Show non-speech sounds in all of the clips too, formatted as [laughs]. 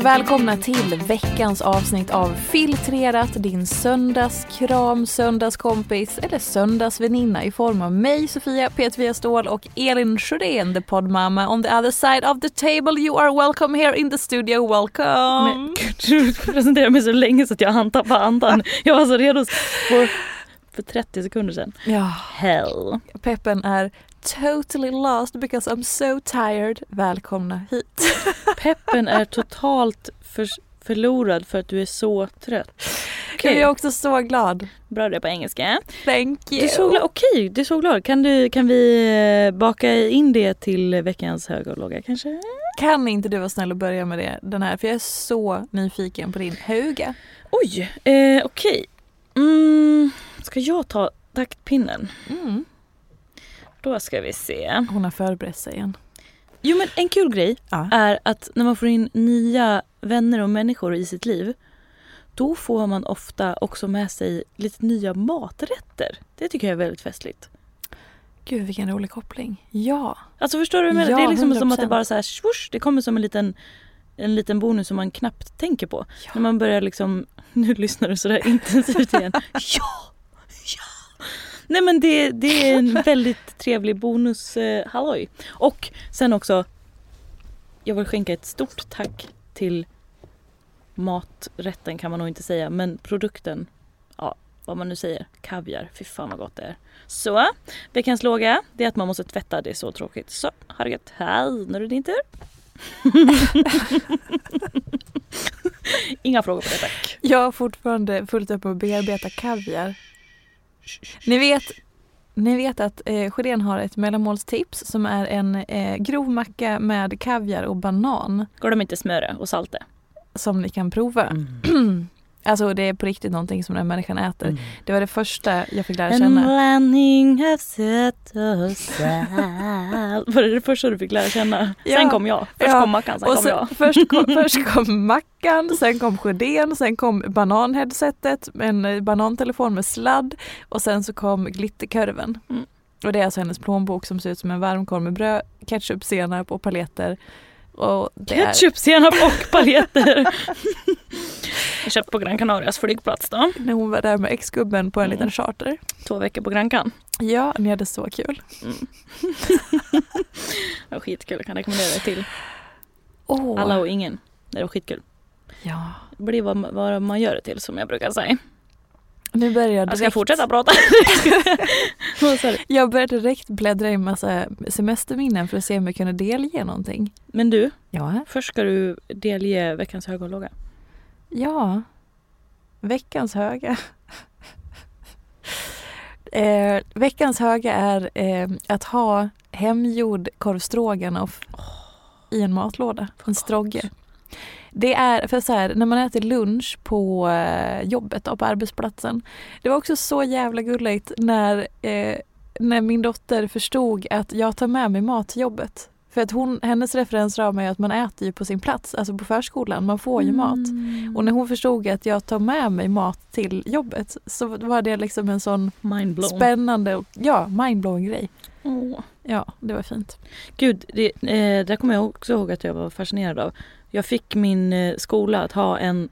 Och välkomna till veckans avsnitt av Filtrerat, din söndagskram, söndagskompis eller söndagsväninna i form av mig, Sofia Petvia Ståhl och Elin Sjödén, the poddmamma on the other side of the table. You are welcome here in the studio, welcome! Men du presenterade mig så länge så att jag hann tappa andan. Jag var så redo för, för 30 sekunder sedan. Ja, Hell. peppen är totally lost because I'm so tired. Välkomna hit. [laughs] Peppen är totalt för, förlorad för att du är så trött. Jag är också så glad. Bra det på engelska. Thank Du you. är så glad, okej du är så glad. Kan, du, kan vi eh, baka in det till veckans höga och låga kanske? Kan inte du vara snäll och börja med det, den här? För jag är så nyfiken på din höga. Oj, eh, okej. Mm, ska jag ta taktpinnen? Mm. Då ska vi se. Hon har förberett sig igen. Jo men en kul grej Ja. är att när man får in nya vänner och människor i sitt liv då får man ofta också med sig lite nya maträtter. Det tycker jag är väldigt festligt. Gud vilken rolig koppling. Ja. Alltså förstår du vad jag menar? Ja, Det är liksom som att det 100%. bara så här swoosh, det kommer som en liten en liten bonus som man knappt tänker på. När man börjar liksom, [laughs] nu lyssnar du sådär intensivt igen. [laughs] Ja! Nej men det, det är en väldigt trevlig bonus eh, halloj. Och sen också, jag vill skänka ett stort tack till maträtten kan man nog inte säga, men produkten, ja vad man nu säger, kaviar, fy fan vad gott det är. Så, veckans låga, det är att man måste tvätta, det är så tråkigt. Så, ha det gött, hej, nu är det din tur. [laughs] Inga frågor på det tack. Jag har fortfarande fullt upp med att bearbeta kaviar. Ni vet, ni vet att eh, Sjödén har ett mellanmålstips som är en eh, grov macka med kaviar och banan Går de inte smöre och salte? som ni kan prova. [clears throat] alltså det är på riktigt någonting som den människan äter. Det var det första jag fick lära En känna. blandning av sött och salt. Var det det första du fick lära känna? Ja. Sen kom jag. Först Ja. kom Mackan, sen Och kom sen, jag. först, kom, [laughs] först kom mackan, sen kom Sjödén, sen kom bananheadsetet, en banantelefon med sladd och sen så kom glitterkurven. Mm. Och det är alltså hennes plånbok som ser ut som en varmkorv med bröd, ketchup, senap och paletter. Och det är, Ketchup, senap och [laughs] paljetter. [laughs] jag köpte på Gran Canarias flygplats då. när hon var där med ex-gubben på en Mm. liten charter. Två veckor på Gran Can. Ja, ni hade så kul. Det var skitkul, jag kan rekommendera det till Åh, alla och ingen. Det var skitkul. ja. Det blir vad, vad man gör det till som jag brukar säga. Nu börjar jag Jag ska direkt, fortsätta prata. [laughs] Jag börjar direkt bläddra i massa semesterminnen för att se om jag kunde delge någonting. Men du, Ja, först ska du delge veckans höga och låga. Ja. Veckans höga. [laughs] Eh, veckans höga är eh, att ha hemgjord korv stroganoff i en matlåda, en strogge. Det är, för så här, när man äter lunch på eh, jobbet och på arbetsplatsen. Det var också så jävla gulligt när, eh, när min dotter förstod att jag tar med mig mat till jobbet. För att hon, hennes referensram är att man äter ju på sin plats, alltså på förskolan, man får ju mat. Och när hon förstod att jag tar med mig mat till jobbet så var det liksom en sån spännande och ja, mindblowing grej. Åh. Ja, det var fint. Gud, det, eh, där kommer jag också ihåg att jag var fascinerad av. Jag fick min eh, skola att ha en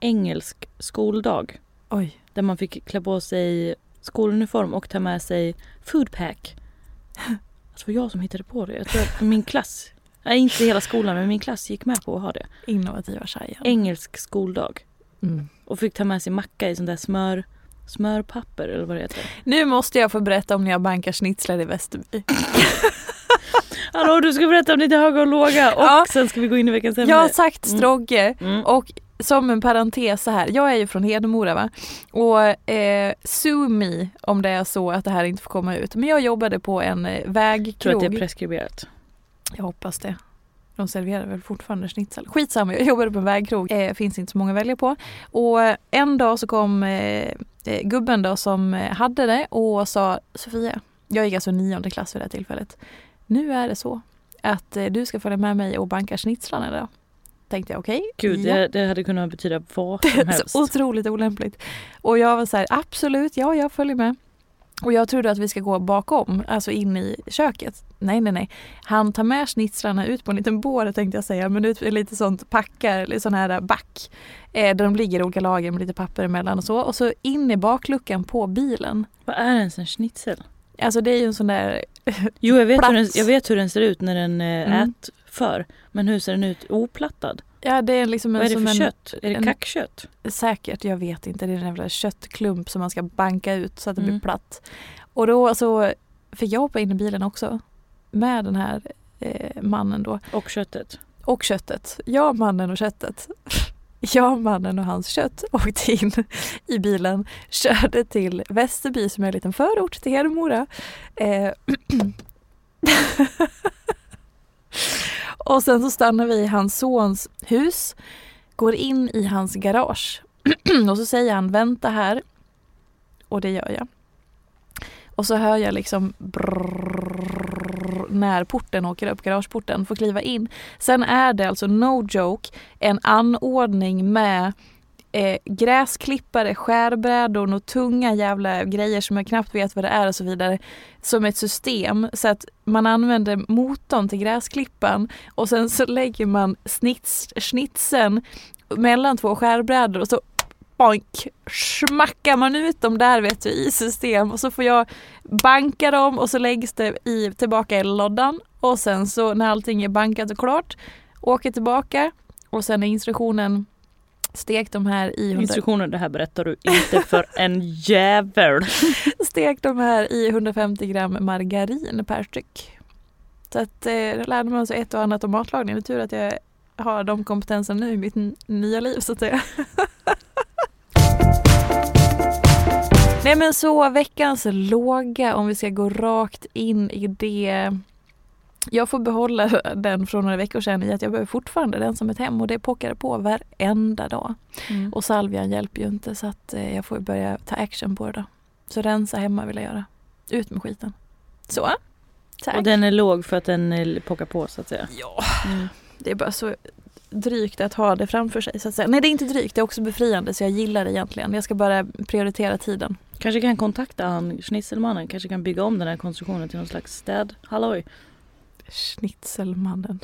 engelsk skoldag. Oj. Där man fick klä på sig skoluniform och ta med sig foodpack. [laughs] Det var jag som hittade på det. Jag tror att min klass, nej inte hela skolan men min klass gick med på att ha det. Innovativa tjejer. Engelsk skoldag. Mm. Och fick ta med sig macka i sånt där smör, smörpapper eller vad det heter. Nu måste jag få berätta om när jag bankar schnitzler i Västerby. [laughs] [laughs] Hallå du ska berätta om ditt höga och låga och Ja. sen ska vi gå in i veckans ämne. Jag har sagt Mm. strogge Mm. och som en parentes så här, jag är ju från Hedemora va och eh, sue me om det är så att det här inte får komma ut. Men jag jobbade på en eh, Jag tror vägkrog. att det är preskriberat. Jag hoppas det. De serverar väl fortfarande schnitzel. Skitsamma, jag jobbade på en vägkrog. Eh, finns inte så många att välja på. Och en dag så kom eh, eh, gubben då som eh, hade det och sa Sofia, jag gick alltså nionde klass vid det här tillfället. Nu är det så att eh, du ska följa med mig och banka schnitzlarna idag. Tänkte jag okej. Gud, ja. det, det hade kunnat betyda vad som helst. Så otroligt olämpligt. Och jag var så här, absolut, ja jag följer med. Och jag trodde att vi ska gå bakom, alltså in i köket. Nej, nej, nej. Han tar med schnitzlarna ut på en liten bår tänkte jag säga, men ut lite sånt packar, eller sån här back. Eh, där de ligger i olika lager med lite papper emellan och så. Och så in i bakluckan på bilen. Vad är ens en schnitzel? Alltså det är ju en sån där, [laughs] Jo jag vet, hur den, jag vet hur den ser ut när den är Mm. ätför. Men hur ser den ut oplattad? ja det är liksom Vad är det för en, kött? Är det kackkött? Säkert, jag vet inte. Det är en jävla köttklump som man ska banka ut så att det Mm. blir platt. Och då så fick jag hoppa in i bilen också med den här eh, mannen då. Och köttet? Och köttet. Jag, mannen och köttet. [laughs] Jag, mannen och hans kött åkte in i bilen, körde till Västerby som är en liten förort till Hedemora. Eh, och sen så stannar vi i hans sons hus, går in i hans garage och så säger han vänta här och det gör jag. Och så hör jag liksom brrr, när porten åker upp, garageporten, får kliva in. Sen är det alltså no joke en anordning med eh, gräsklippare, skärbrädor och tunga jävla grejer som jag knappt vet vad det är och så vidare. Som ett system så att man använder motorn till gräsklippan och sen så lägger man snits, snitsen mellan två skärbrädor och så boink, smackar man ut dem där vet du i system och så får jag banka dem och så läggs det i, tillbaka i lådan och sen så när allting är bankat och klart åker tillbaka och sen är instruktionen stek de här i 100, Instruktioner, det här berättar du inte för en jävel. [laughs] stek de här i 150 gram margarin per styck. Så att eh, lärde man sig ett och annat om matlagning. Det är tur att jag har de kompetenserna nu i mitt nya liv så att säga. [laughs] Nej men så veckans låga om vi ska gå rakt in i det. Jag får behålla den från några veckor sedan i att jag behöver fortfarande den som ett hem och det pockar på varenda dag. Mm. Och salvian hjälper ju inte så att eh, jag får börja ta action på det då. Så rensa hemma vill jag göra. Ut med skiten. Så. Tack. Och den är låg för att den eh, pockar på så att säga. Ja, Mm. det är bara så drygt att ha det framför sig så att säga. Nej det är inte drygt, det är också befriande så jag gillar det egentligen. Jag ska bara prioritera tiden. Kanske kan kontakta han schnitzelmannen, kanske kan bygga om den här konstruktionen till någon slags städ. Halloj. Schnitzelmannen.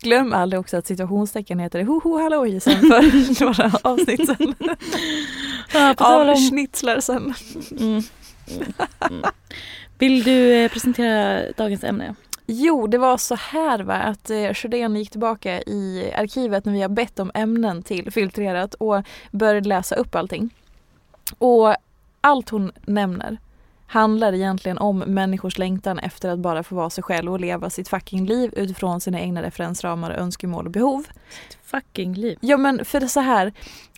Glöm aldrig också att situationstecken heter hoho halloj sen för [laughs] några avsnitt sen. Ja, Av om... schnitzlar sen. Mm. Mm. Mm. Vill du eh, presentera dagens ämne? Jo, det var så här va, att eh, Sjödén gick tillbaka i arkivet när vi har bett om ämnen till filtrerat och började läsa upp allting. Och allt hon nämner handlar egentligen om människors längtan efter att bara få vara sig själv och leva sitt fucking liv utifrån sina egna referensramar, önskemål och behov. Fucking liv. Ja men för det är så här,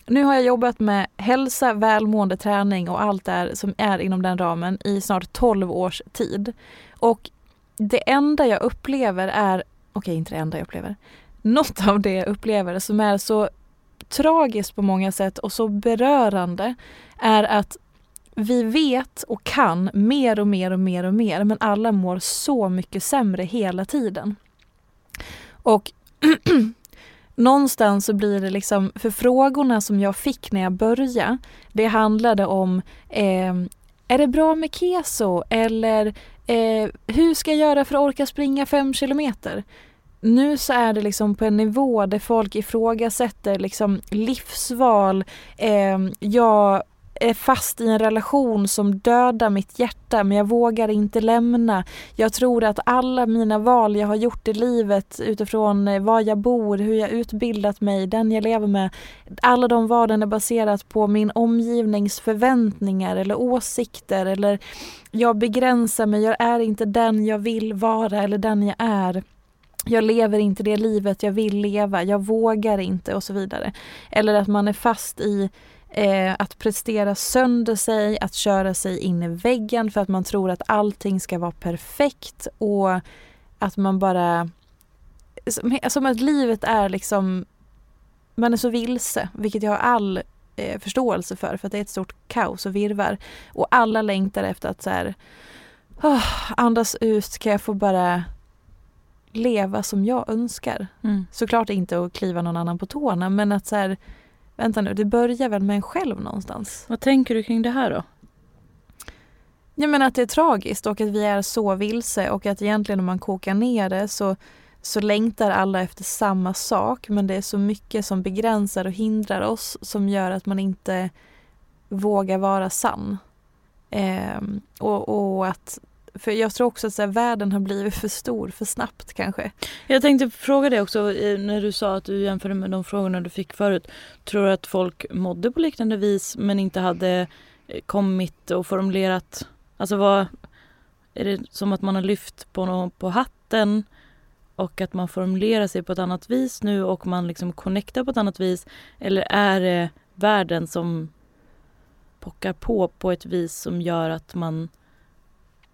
nu har jag jobbat med hälsa, välmående, träning och allt det som är inom den ramen i snart 12 års tid. Och det enda jag upplever är, okej okay, inte det enda jag upplever, något av det jag upplever som är så tragiskt på många sätt och så berörande är att vi vet och kan mer och mer och mer och mer men alla mår så mycket sämre hela tiden. Och [clears throat] någonstans så blir det liksom, för frågorna som jag fick när jag började, det handlade om eh, är det bra med keso eller eh, hur ska jag göra för att orka springa fem kilometer? Nu så är det liksom på en nivå där folk ifrågasätter liksom livsval. Eh, jag är fast i en relation som dödar mitt hjärta men jag vågar inte lämna. Jag tror att alla mina val jag har gjort i livet utifrån eh, var jag bor, hur jag utbildat mig, den jag lever med. Alla de valen är baserat på min omgivnings förväntningar eller åsikter eller jag begränsar mig, jag är inte den jag vill vara eller den jag är jag lever inte det livet jag vill leva, jag vågar inte och så vidare. Eller att man är fast i Eh, att prestera sönder sig, att köra sig in i väggen för att man tror att allting ska vara perfekt och att man bara... Som, som att livet är liksom... Man är så vilse, vilket jag har all eh, förståelse för, för att det är ett stort kaos och virvar. Och alla längtar efter att så här, oh, andas ut, kan jag få bara leva som jag önskar. Mm. Såklart inte att kliva någon annan på tårna, men att så här, vänta nu, det börjar väl med en själv någonstans. Vad tänker du kring det här då? Jag menar att det är tragiskt och att vi är så vilse och att egentligen om man kokar ner det så, så längtar alla efter samma sak men det är så mycket som begränsar och hindrar oss som gör att man inte vågar vara sann. Eh, och, och att för jag tror också att så här, världen har blivit för stor för snabbt kanske. Jag tänkte fråga dig också när du sa att du jämförde med de frågorna du fick förut. Tror du att folk mådde på liknande vis men inte hade eh, kommit och formulerat, alltså vad, är det som att man har lyft på, någon, på hatten och att man formulerar sig på ett annat vis nu och man liksom connectar på ett annat vis? Eller är det världen som pockar på på ett vis som gör att man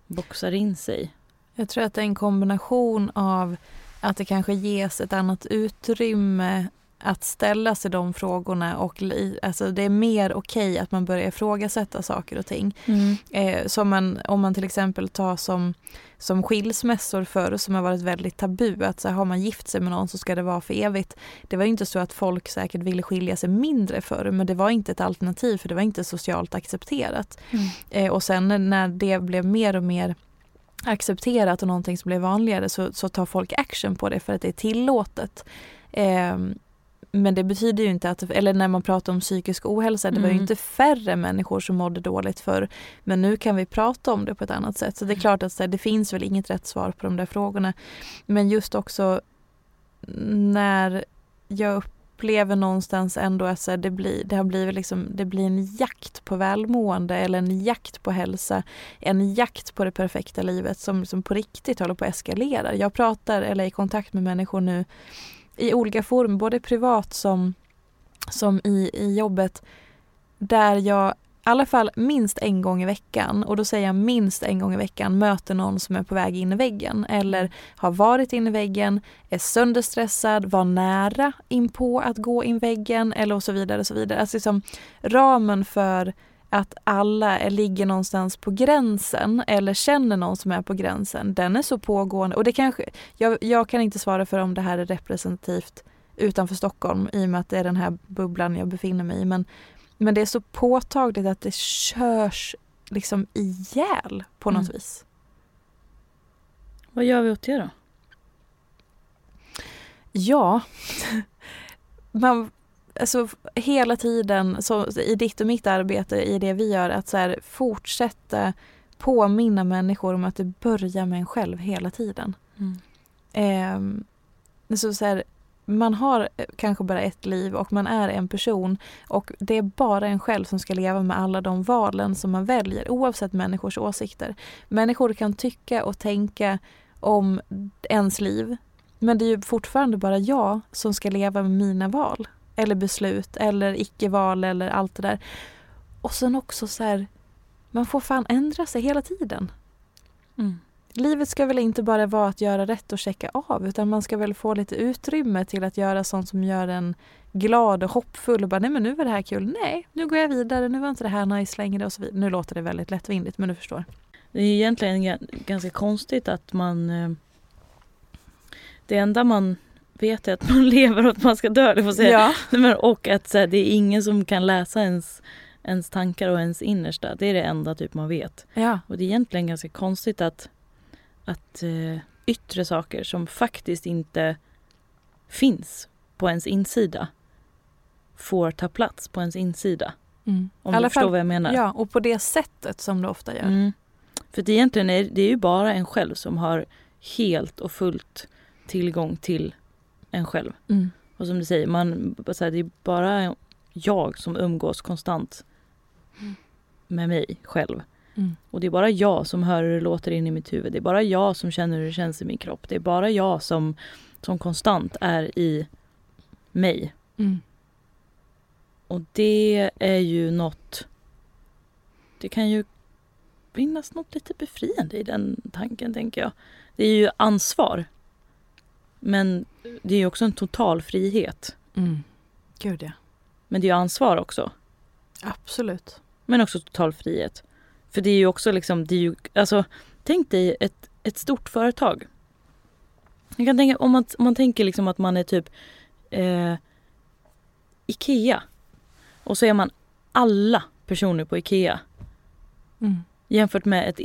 boxar in sig? Jag tror att det är en kombination av att det kanske ges ett annat utrymme att ställa sig de frågorna och alltså det är mer okej okay att man börjar ifrågasätta saker och ting. Mm. Eh, som man, om man till exempel tar som, som skilsmässor förr som har varit väldigt tabu, att så här, har man gift sig med någon så ska det vara för evigt. Det var inte så att folk säkert ville skilja sig mindre förr men det var inte ett alternativ för det var inte socialt accepterat. Mm. Eh, och sen när det blev mer och mer accepterat och någonting som blev vanligare så, så tar folk action på det för att det är tillåtet. Eh, men det betyder ju inte att, eller när man pratar om psykisk ohälsa, det var ju mm. inte färre människor som mådde dåligt för Men nu kan vi prata om det på ett annat sätt. Så det är klart att det finns väl inget rätt svar på de där frågorna. Men just också när jag upplever någonstans ändå att så det, blir, det har blivit liksom, det blir en jakt på välmående eller en jakt på hälsa. En jakt på det perfekta livet som, som på riktigt håller på att eskalera. Jag pratar eller är i kontakt med människor nu i olika former, både privat som, som i, i jobbet, där jag i alla fall minst en gång i veckan, och då säger jag minst en gång i veckan, möter någon som är på väg in i väggen eller har varit in i väggen, är sönderstressad, var nära in på att gå in i väggen eller och så vidare. Och så vidare. Alltså liksom, ramen för att alla ligger någonstans på gränsen eller känner någon som är på gränsen, den är så pågående. Och det kanske, jag, jag kan inte svara för om det här är representativt utanför Stockholm i och med att det är den här bubblan jag befinner mig i. Men, men det är så påtagligt att det körs liksom ihjäl på något mm. vis. Vad gör vi åt det då? Ja, [laughs] man, alltså, hela tiden så, i ditt och mitt arbete, i det vi gör, att så här, fortsätta påminna människor om att det börjar med en själv hela tiden. Mm. Eh, så, så här, man har kanske bara ett liv och man är en person och det är bara en själv som ska leva med alla de valen som man väljer oavsett människors åsikter. Människor kan tycka och tänka om ens liv men det är ju fortfarande bara jag som ska leva med mina val. Eller beslut eller icke-val eller allt det där. Och sen också så här, man får fan ändra sig hela tiden. Mm. Livet ska väl inte bara vara att göra rätt och checka av utan man ska väl få lite utrymme till att göra sånt som gör en glad och hoppfull och bara nej men nu var det här kul. Nej, nu går jag vidare, nu var inte det här nice längre och så vidare. Nu låter det väldigt lättvindigt men du förstår. Det är egentligen ga- ganska konstigt att man... eh, Det enda man vet är att man [laughs] lever och att man ska dö, får säga. Ja. Men, och att så här, det är ingen som kan läsa ens, ens tankar och ens innersta. Det är det enda typ man vet. ja. Och det är egentligen ganska konstigt att, att eh, yttre saker som faktiskt inte finns på ens insida får ta plats på ens insida. Mm. Om alla du förstår fall- vad jag menar. Ja, och på det sättet som det ofta gör. Mm. För det egentligen är det är ju bara en själv som har helt och fullt tillgång till en själv. Mm. Och som du säger, man, så här, det är bara jag som umgås konstant med mig själv. Mm. Och det är bara jag som hör hur det låter in i mitt huvud. Det är bara jag som känner hur det känns i min kropp. Det är bara jag som, som konstant är i mig. Mm. Och det är ju något... Det kan ju finnas något lite befriande i den tanken, tänker jag. Det är ju ansvar. Men det är ju också en total frihet. Mm. Gud ja. Men det är ju ansvar också. Absolut. Men också total frihet. För det är ju också liksom, det är ju, alltså tänk dig ett, ett stort företag. Jag kan tänka, om man, om man tänker liksom att man är typ eh, Ikea. Och så är man alla personer på Ikea. Mm. jämfört med ett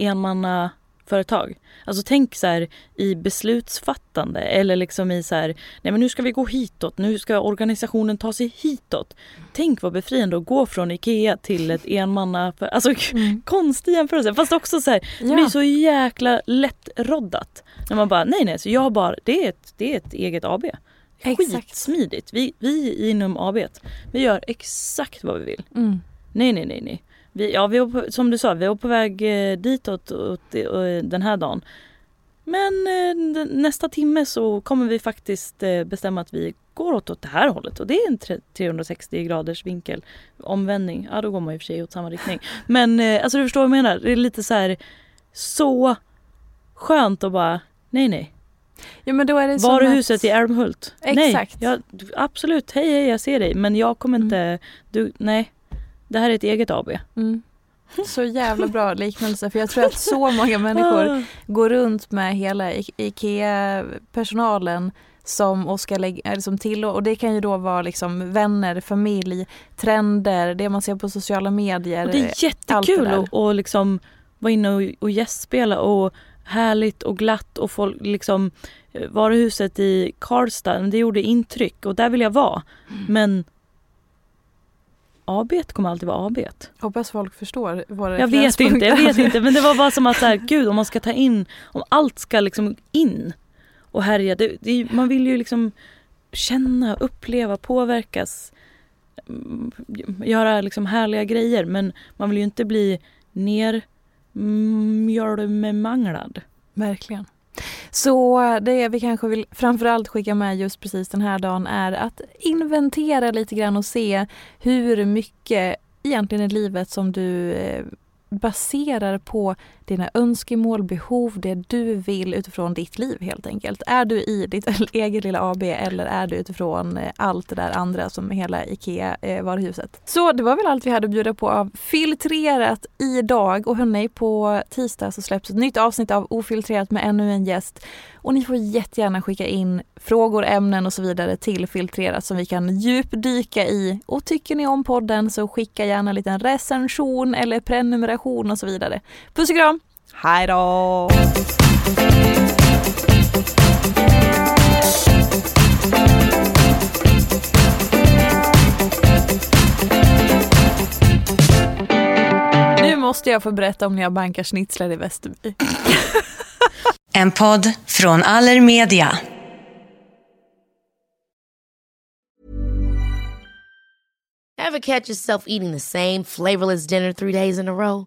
enmannaföretag. Alltså tänk så här i beslutsfattande eller liksom i så här, nej men nu ska vi gå hitåt, nu ska organisationen ta sig hitåt. Tänk vad befriande att gå från IKEA till ett enmanna, alltså [laughs] Mm. konstig jämförelse fast också så här, det blir Ja. så jäkla lättroddat. När man bara, nej nej, så jag har bara, det är ett, det är ett eget AB. Skitsmidigt. Vi, vi inom AB, vi gör exakt vad vi vill. Mm. Nej, nej, nej, nej. Vi, ja, vi var på, som du sa, vi var på väg eh, ditåt åt, eh, den här dagen. Men eh, nästa timme så kommer vi faktiskt eh, bestämma att vi går åt, åt det här hållet och det är en tre- 360 graders vinkel. Omvändning, ja då går man i och för sig åt samma riktning. Men alltså du förstår vad jag menar. Det är lite så här så skönt att bara, nej nej. Ja, men då är det Varuhuset att- i Älmhult. Exakt. Nej, jag, absolut, hej hej jag ser dig men jag kommer Mm. inte, du, nej. Det här är ett eget AB. Mm. Så jävla bra [laughs] liknelse för jag tror att så många människor går runt med hela I- IKEA-personalen som och ska lägga, som till och det kan ju då vara liksom vänner, familj, trender, det man ser på sociala medier. Och det är det jättekul att och liksom vara inne och, och gästspela och härligt och glatt och folk liksom eh, varuhuset i Karlstad, det gjorde intryck och där vill jag vara. Mm. Men AB kommer alltid vara AB. Hoppas folk förstår våra Jag vet inte, jag vet inte men det var bara som att så här, [laughs] gud om man ska ta in, om allt ska liksom in och härja, det, det, man vill ju liksom känna, uppleva, påverkas, mm, göra liksom härliga grejer men man vill ju inte bli ner mjölmemanglad. Verkligen. Så det vi kanske vill framförallt skicka med just precis den här dagen är att inventera lite grann och se hur mycket egentligen i livet som du eh, baserar på dina önskemål, behov, det du vill utifrån ditt liv helt enkelt. Är du i ditt [laughs] eget lilla AB eller är du utifrån eh, allt det där andra som hela IKEA-varuhuset? Eh, så det var väl allt vi hade att bjuda på av Filtrerat idag och hörni på tisdag så släpps ett nytt avsnitt av Ofiltrerat med ännu en gäst och ni får jättegärna skicka in frågor, ämnen och så vidare till Filtrerat som vi kan djupdyka i. Och tycker ni om podden så skicka gärna en liten recension eller prenumeration och så vidare. Puss och kram! Hej då! Nu måste jag få berätta om när jag bankar schnitzler i Västerby. [laughs] En podd från Allermedia. Ever catch yourself eating the same flavorless dinner three days in a row?